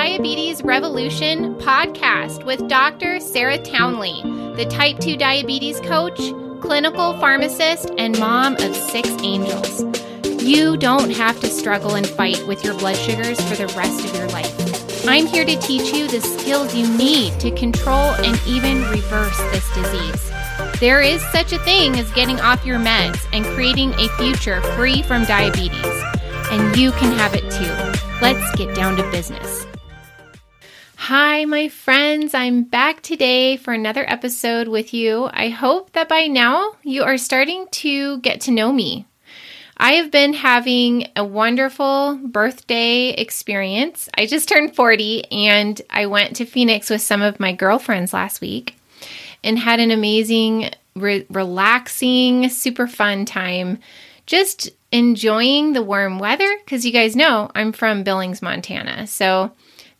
Diabetes Revolution podcast with Dr. Sarah Townley, the type 2 diabetes coach, clinical pharmacist, and mom of six angels. You don't have to struggle and fight with your blood sugars for the rest of your life. I'm here to teach you the skills you need to control and even reverse this disease. There is such a thing as getting off your meds and creating a future free from diabetes, and you can have it too. Let's get down to business. Hi, my friends. I'm back today for another episode with you. I hope that by now you are starting to get to know me. I have been having a wonderful birthday experience. I just turned 40 and I went to Phoenix with some of my girlfriends last week and had an amazing, re- relaxing, super fun time just enjoying the warm weather because you guys know I'm from Billings, Montana. So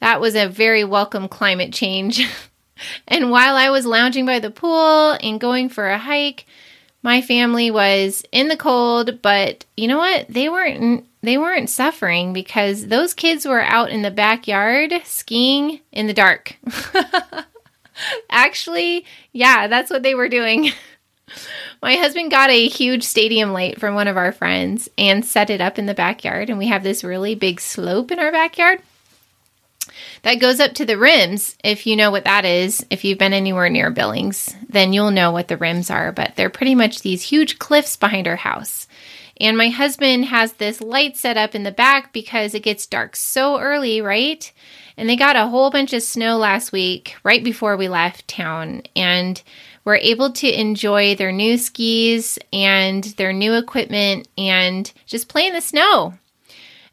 that was a very welcome climate change. and while I was lounging by the pool and going for a hike, my family was in the cold, but you know what? They weren't they weren't suffering because those kids were out in the backyard skiing in the dark. Actually, yeah, that's what they were doing. My husband got a huge stadium light from one of our friends and set it up in the backyard. And we have this really big slope in our backyard that goes up to the rims. If you know what that is, if you've been anywhere near Billings, then you'll know what the rims are. But they're pretty much these huge cliffs behind our house. And my husband has this light set up in the back because it gets dark so early, right? And they got a whole bunch of snow last week right before we left town. And were able to enjoy their new skis and their new equipment and just play in the snow.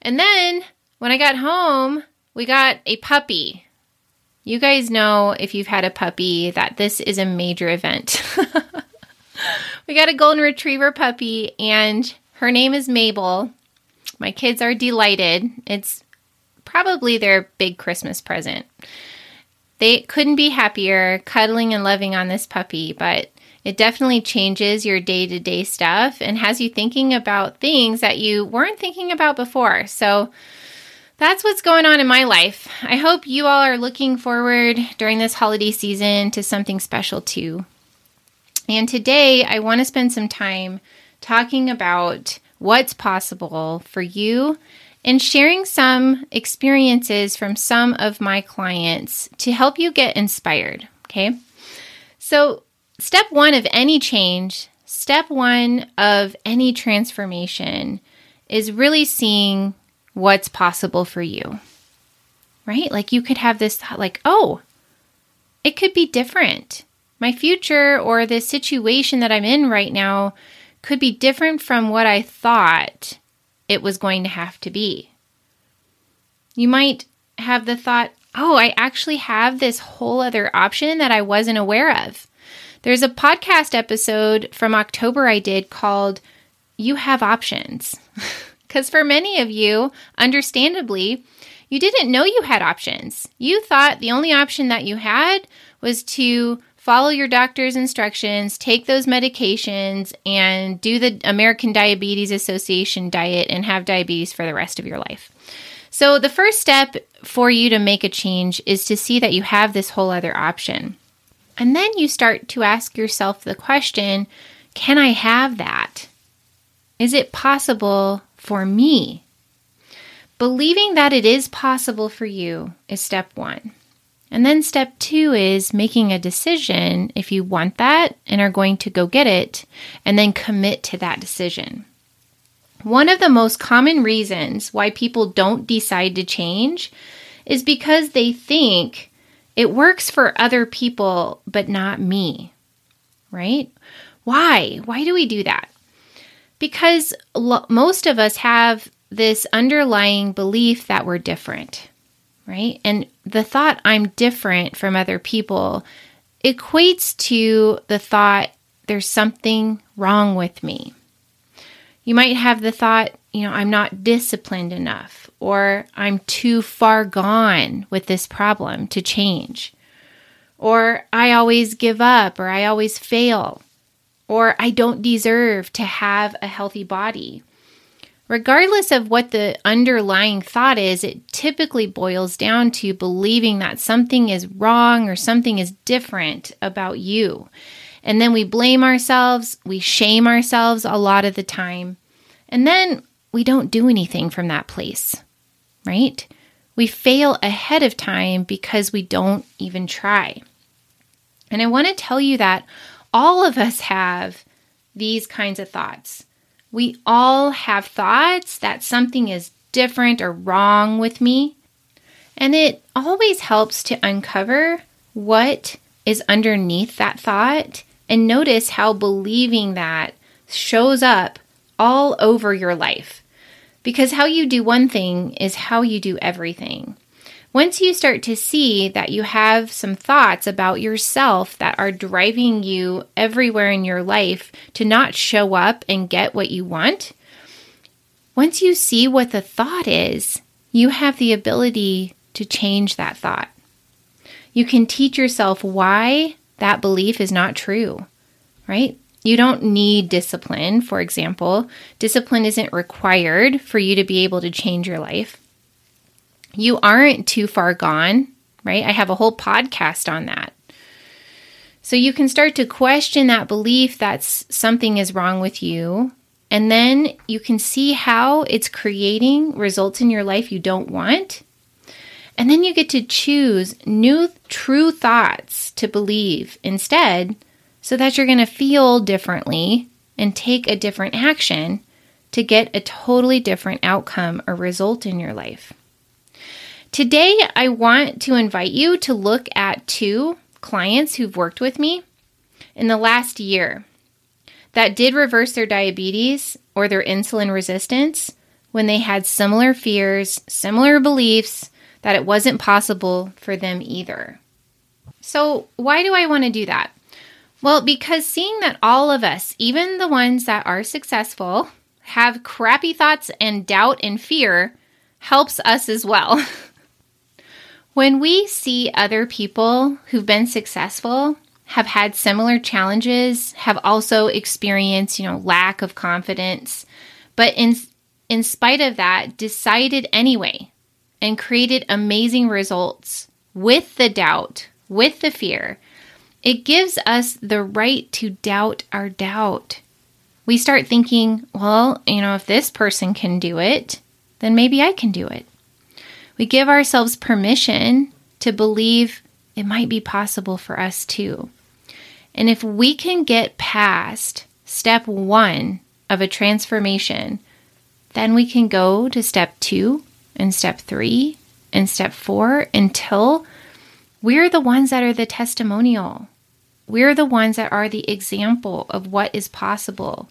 And then when I got home, we got a puppy. You guys know if you've had a puppy that this is a major event. we got a golden retriever puppy, and her name is Mabel. My kids are delighted. It's probably their big Christmas present. They couldn't be happier cuddling and loving on this puppy, but it definitely changes your day to day stuff and has you thinking about things that you weren't thinking about before. So that's what's going on in my life. I hope you all are looking forward during this holiday season to something special too. And today I want to spend some time talking about what's possible for you and sharing some experiences from some of my clients to help you get inspired. Okay. So, step one of any change, step one of any transformation is really seeing what's possible for you. Right? Like you could have this thought, like, oh, it could be different. My future or the situation that I'm in right now could be different from what I thought it was going to have to be. You might have the thought, oh, I actually have this whole other option that I wasn't aware of. There's a podcast episode from October I did called You Have Options. Because for many of you, understandably, you didn't know you had options. You thought the only option that you had was to follow your doctor's instructions, take those medications, and do the American Diabetes Association diet and have diabetes for the rest of your life. So, the first step for you to make a change is to see that you have this whole other option. And then you start to ask yourself the question can I have that? Is it possible for me? Believing that it is possible for you is step one. And then step two is making a decision if you want that and are going to go get it, and then commit to that decision. One of the most common reasons why people don't decide to change is because they think it works for other people, but not me, right? Why? Why do we do that? Because lo- most of us have this underlying belief that we're different right? And the thought I'm different from other people equates to the thought there's something wrong with me. You might have the thought, you know, I'm not disciplined enough, or I'm too far gone with this problem to change, or I always give up, or I always fail, or I don't deserve to have a healthy body, Regardless of what the underlying thought is, it typically boils down to believing that something is wrong or something is different about you. And then we blame ourselves, we shame ourselves a lot of the time, and then we don't do anything from that place, right? We fail ahead of time because we don't even try. And I want to tell you that all of us have these kinds of thoughts. We all have thoughts that something is different or wrong with me. And it always helps to uncover what is underneath that thought and notice how believing that shows up all over your life. Because how you do one thing is how you do everything. Once you start to see that you have some thoughts about yourself that are driving you everywhere in your life to not show up and get what you want, once you see what the thought is, you have the ability to change that thought. You can teach yourself why that belief is not true, right? You don't need discipline, for example. Discipline isn't required for you to be able to change your life you aren't too far gone, right? I have a whole podcast on that. So you can start to question that belief that something is wrong with you. And then you can see how it's creating results in your life you don't want. And then you get to choose new true thoughts to believe instead so that you're going to feel differently and take a different action to get a totally different outcome or result in your life. Today, I want to invite you to look at two clients who've worked with me in the last year that did reverse their diabetes or their insulin resistance when they had similar fears, similar beliefs that it wasn't possible for them either. So, why do I want to do that? Well, because seeing that all of us, even the ones that are successful, have crappy thoughts and doubt and fear helps us as well. When we see other people who've been successful, have had similar challenges, have also experienced, you know, lack of confidence, but in in spite of that, decided anyway and created amazing results with the doubt, with the fear. It gives us the right to doubt our doubt. We start thinking, well, you know, if this person can do it, then maybe I can do it. We give ourselves permission to believe it might be possible for us too. And if we can get past step one of a transformation, then we can go to step two and step three and step four until we're the ones that are the testimonial. We're the ones that are the example of what is possible.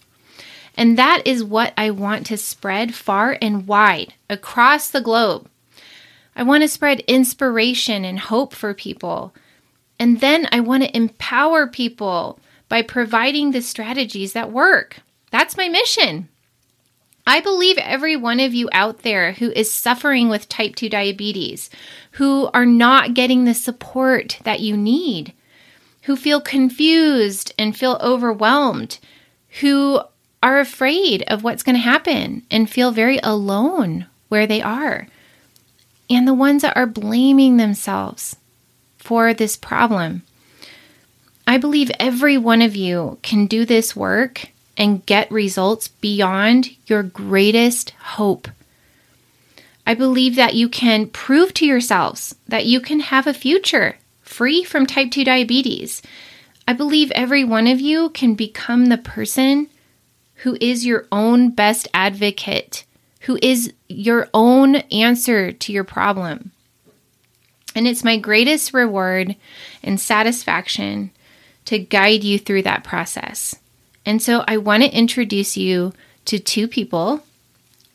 And that is what I want to spread far and wide across the globe. I want to spread inspiration and hope for people. And then I want to empower people by providing the strategies that work. That's my mission. I believe every one of you out there who is suffering with type 2 diabetes, who are not getting the support that you need, who feel confused and feel overwhelmed, who are afraid of what's going to happen and feel very alone where they are and the ones that are blaming themselves for this problem. I believe every one of you can do this work and get results beyond your greatest hope. I believe that you can prove to yourselves that you can have a future free from type 2 diabetes. I believe every one of you can become the person who is your own best advocate who is your own answer to your problem. And it's my greatest reward and satisfaction to guide you through that process. And so I want to introduce you to two people,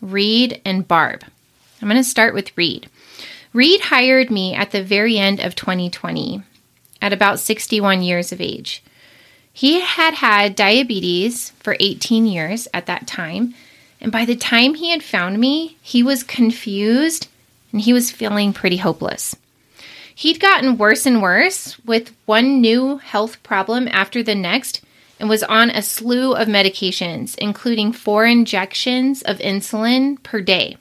Reed and Barb. I'm going to start with Reed. Reed hired me at the very end of 2020 at about 61 years of age. He had had diabetes for 18 years at that time and by the time he had found me, he was confused and he was feeling pretty hopeless. He'd gotten worse and worse with one new health problem after the next, and was on a slew of medications, including four injections of insulin per day.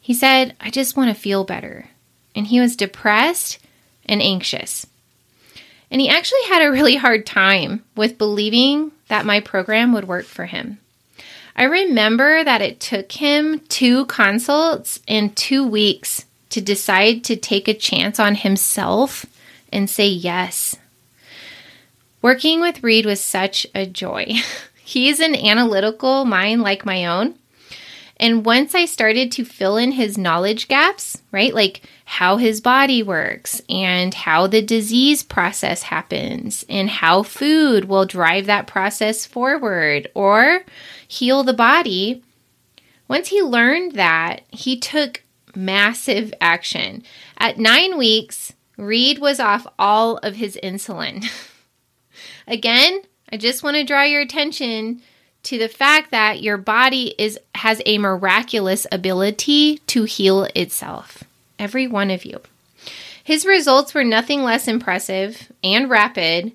He said, I just want to feel better. And he was depressed and anxious. And he actually had a really hard time with believing that my program would work for him. I remember that it took him two consults and two weeks to decide to take a chance on himself and say yes. Working with Reed was such a joy. He's an analytical mind like my own. And once I started to fill in his knowledge gaps, right, like how his body works and how the disease process happens and how food will drive that process forward or heal the body, once he learned that, he took massive action. At nine weeks, Reed was off all of his insulin. Again, I just want to draw your attention to the fact that your body is has a miraculous ability to heal itself. Every one of you. His results were nothing less impressive and rapid.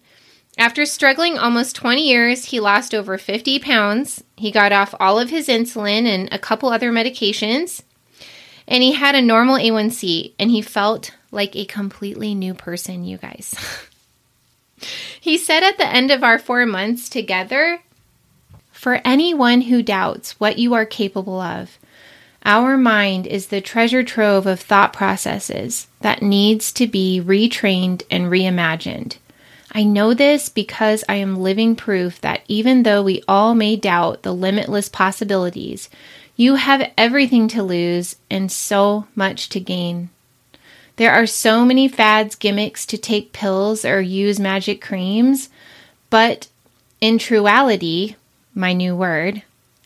After struggling almost 20 years, he lost over 50 pounds. He got off all of his insulin and a couple other medications. And he had a normal A1C and he felt like a completely new person, you guys. He said at the end of our four months together For anyone who doubts what you are capable of, our mind is the treasure trove of thought processes that needs to be retrained and reimagined. I know this because I am living proof that even though we all may doubt the limitless possibilities, you have everything to lose and so much to gain. There are so many fads, gimmicks to take pills or use magic creams, but in truality, my new word,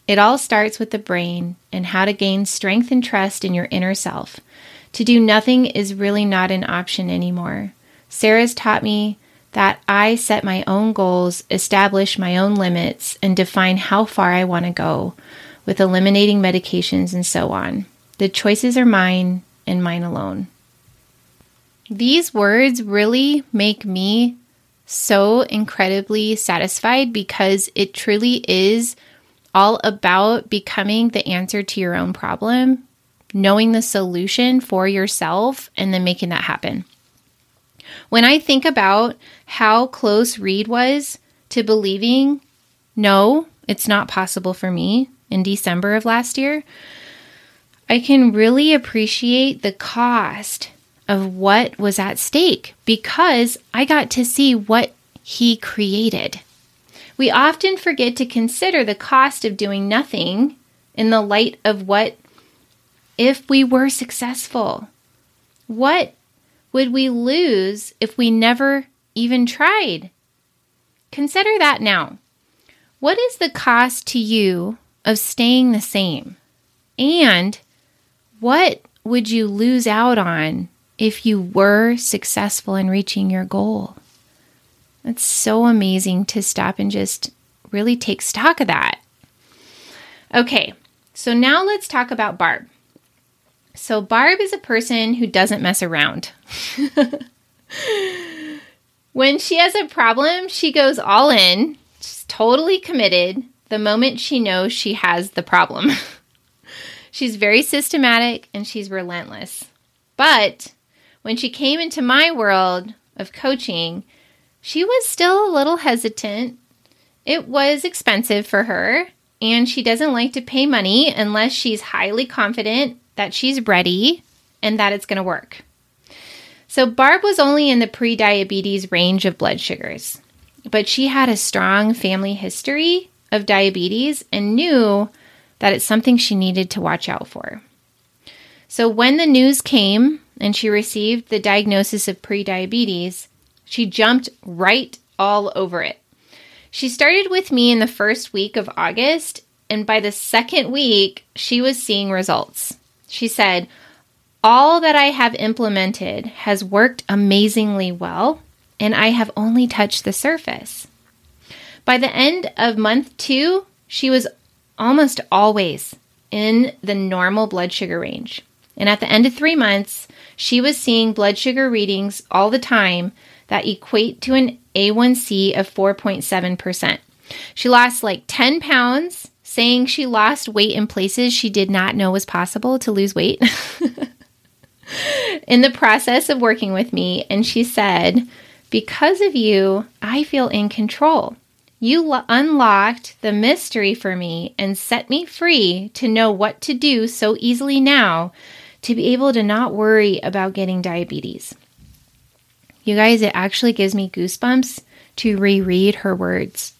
it all starts with the brain and how to gain strength and trust in your inner self. To do nothing is really not an option anymore. Sarah's taught me that I set my own goals, establish my own limits, and define how far I want to go with eliminating medications and so on. The choices are mine and mine alone. These words really make me so incredibly satisfied because it truly is all about becoming the answer to your own problem, knowing the solution for yourself, and then making that happen. When I think about how close Reed was to believing, no, it's not possible for me in December of last year, I can really appreciate the cost of what was at stake because I got to see what he created. We often forget to consider the cost of doing nothing in the light of what if we were successful? What would we lose if we never even tried? Consider that now. What is the cost to you of staying the same? And what would you lose out on if you were successful in reaching your goal. It's so amazing to stop and just really take stock of that. Okay, so now let's talk about Barb. So, Barb is a person who doesn't mess around. when she has a problem, she goes all in, she's totally committed the moment she knows she has the problem. she's very systematic and she's relentless. But when she came into my world of coaching, she was still a little hesitant. It was expensive for her, and she doesn't like to pay money unless she's highly confident that she's ready and that it's going to work. So, Barb was only in the pre diabetes range of blood sugars, but she had a strong family history of diabetes and knew that it's something she needed to watch out for. So, when the news came and she received the diagnosis of prediabetes, she jumped right all over it. She started with me in the first week of August, and by the second week, she was seeing results. She said, All that I have implemented has worked amazingly well, and I have only touched the surface. By the end of month two, she was almost always in the normal blood sugar range. And at the end of three months, she was seeing blood sugar readings all the time that equate to an A1C of 4.7%. She lost like 10 pounds, saying she lost weight in places she did not know was possible to lose weight in the process of working with me. And she said, Because of you, I feel in control. You lo- unlocked the mystery for me and set me free to know what to do so easily now to be able to not worry about getting diabetes. You guys, it actually gives me goosebumps to reread her words.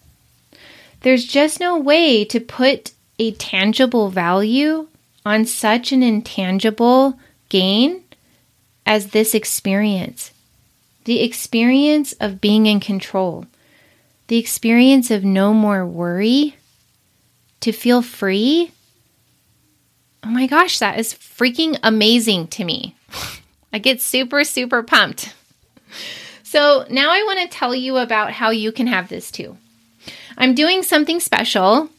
There's just no way to put a tangible value on such an intangible gain as this experience the experience of being in control, the experience of no more worry, to feel free. Oh my gosh, that is freaking amazing to me. I get super, super pumped. So, now I want to tell you about how you can have this too. I'm doing something special.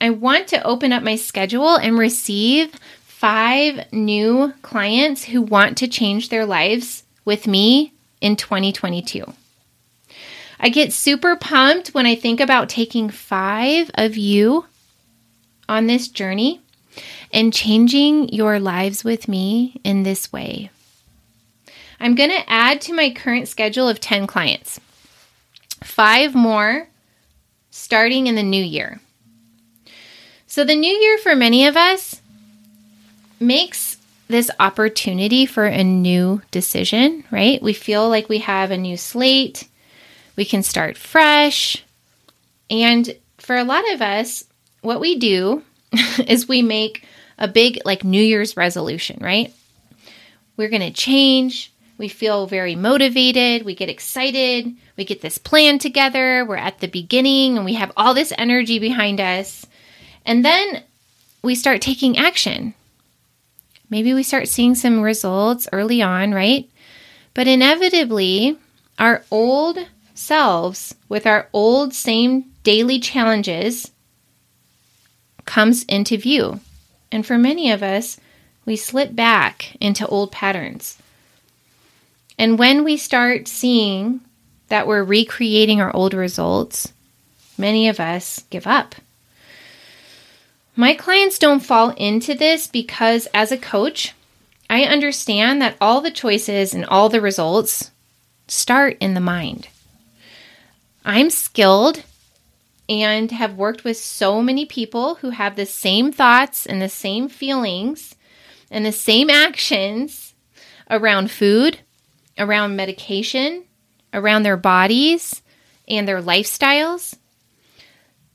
I want to open up my schedule and receive five new clients who want to change their lives with me in 2022. I get super pumped when I think about taking five of you on this journey and changing your lives with me in this way. I'm going to add to my current schedule of 10 clients, five more starting in the new year. So, the new year for many of us makes this opportunity for a new decision, right? We feel like we have a new slate, we can start fresh. And for a lot of us, what we do is we make a big, like, New Year's resolution, right? We're going to change. We feel very motivated. We get excited. We get this plan together. We're at the beginning and we have all this energy behind us. And then we start taking action. Maybe we start seeing some results early on, right? But inevitably, our old selves with our old same daily challenges comes into view. And for many of us, we slip back into old patterns. And when we start seeing that we're recreating our old results, many of us give up. My clients don't fall into this because, as a coach, I understand that all the choices and all the results start in the mind. I'm skilled and have worked with so many people who have the same thoughts and the same feelings and the same actions around food, around medication, around their bodies and their lifestyles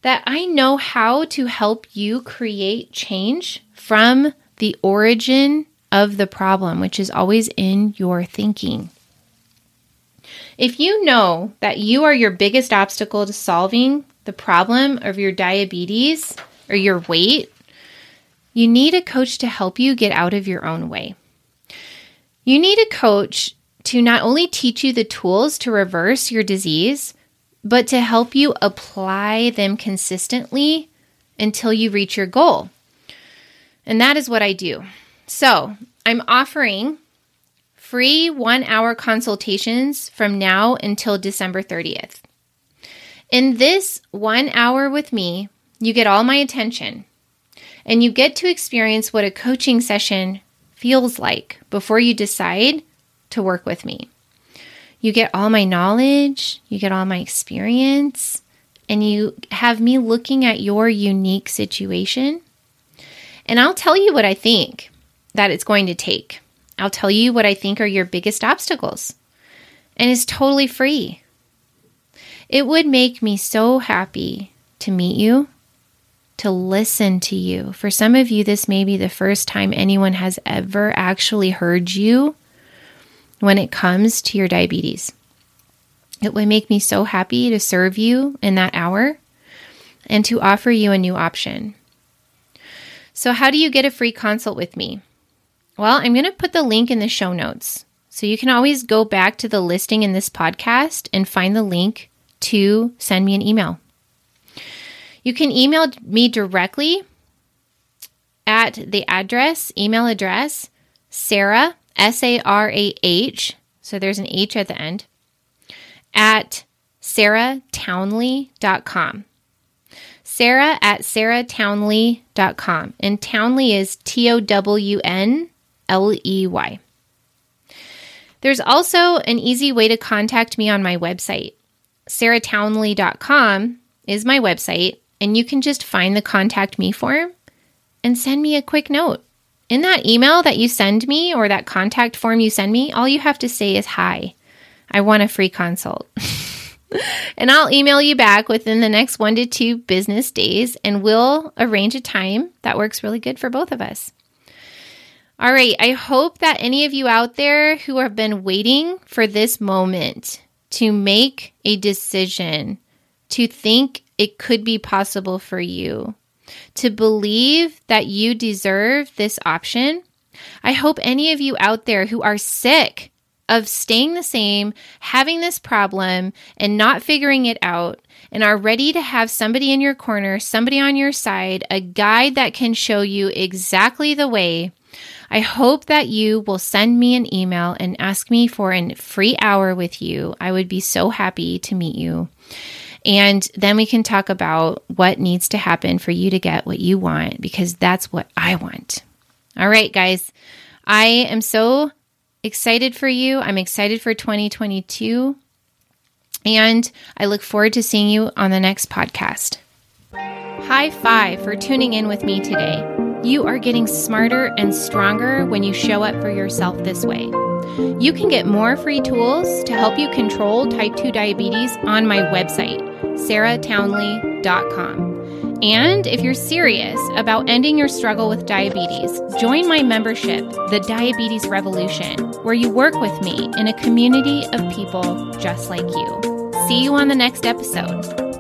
that I know how to help you create change from the origin of the problem, which is always in your thinking. If you know that you are your biggest obstacle to solving the problem of your diabetes or your weight, you need a coach to help you get out of your own way. You need a coach to not only teach you the tools to reverse your disease, but to help you apply them consistently until you reach your goal. And that is what I do. So I'm offering free one hour consultations from now until December 30th. In this one hour with me, you get all my attention and you get to experience what a coaching session feels like before you decide to work with me. You get all my knowledge, you get all my experience, and you have me looking at your unique situation. And I'll tell you what I think that it's going to take. I'll tell you what I think are your biggest obstacles. And it's totally free. It would make me so happy to meet you, to listen to you. For some of you, this may be the first time anyone has ever actually heard you when it comes to your diabetes. It would make me so happy to serve you in that hour and to offer you a new option. So, how do you get a free consult with me? Well, I'm going to put the link in the show notes. So, you can always go back to the listing in this podcast and find the link to send me an email. You can email me directly at the address, email address, Sarah S A R A H, so there's an H at the end, at sarahtownley.com. Sarah at sarahtownley.com. And Townley is T O W N L E Y. There's also an easy way to contact me on my website. sarahtownley.com is my website, and you can just find the contact me form and send me a quick note. In that email that you send me or that contact form you send me, all you have to say is hi. I want a free consult. and I'll email you back within the next one to two business days, and we'll arrange a time that works really good for both of us. All right, I hope that any of you out there who have been waiting for this moment to make a decision, to think it could be possible for you, to believe that you deserve this option. I hope any of you out there who are sick of staying the same, having this problem, and not figuring it out, and are ready to have somebody in your corner, somebody on your side, a guide that can show you exactly the way. I hope that you will send me an email and ask me for a free hour with you. I would be so happy to meet you. And then we can talk about what needs to happen for you to get what you want because that's what I want. All right, guys. I am so excited for you. I'm excited for 2022. And I look forward to seeing you on the next podcast. High five for tuning in with me today. You are getting smarter and stronger when you show up for yourself this way. You can get more free tools to help you control type 2 diabetes on my website, sarahtownley.com. And if you're serious about ending your struggle with diabetes, join my membership, The Diabetes Revolution, where you work with me in a community of people just like you. See you on the next episode.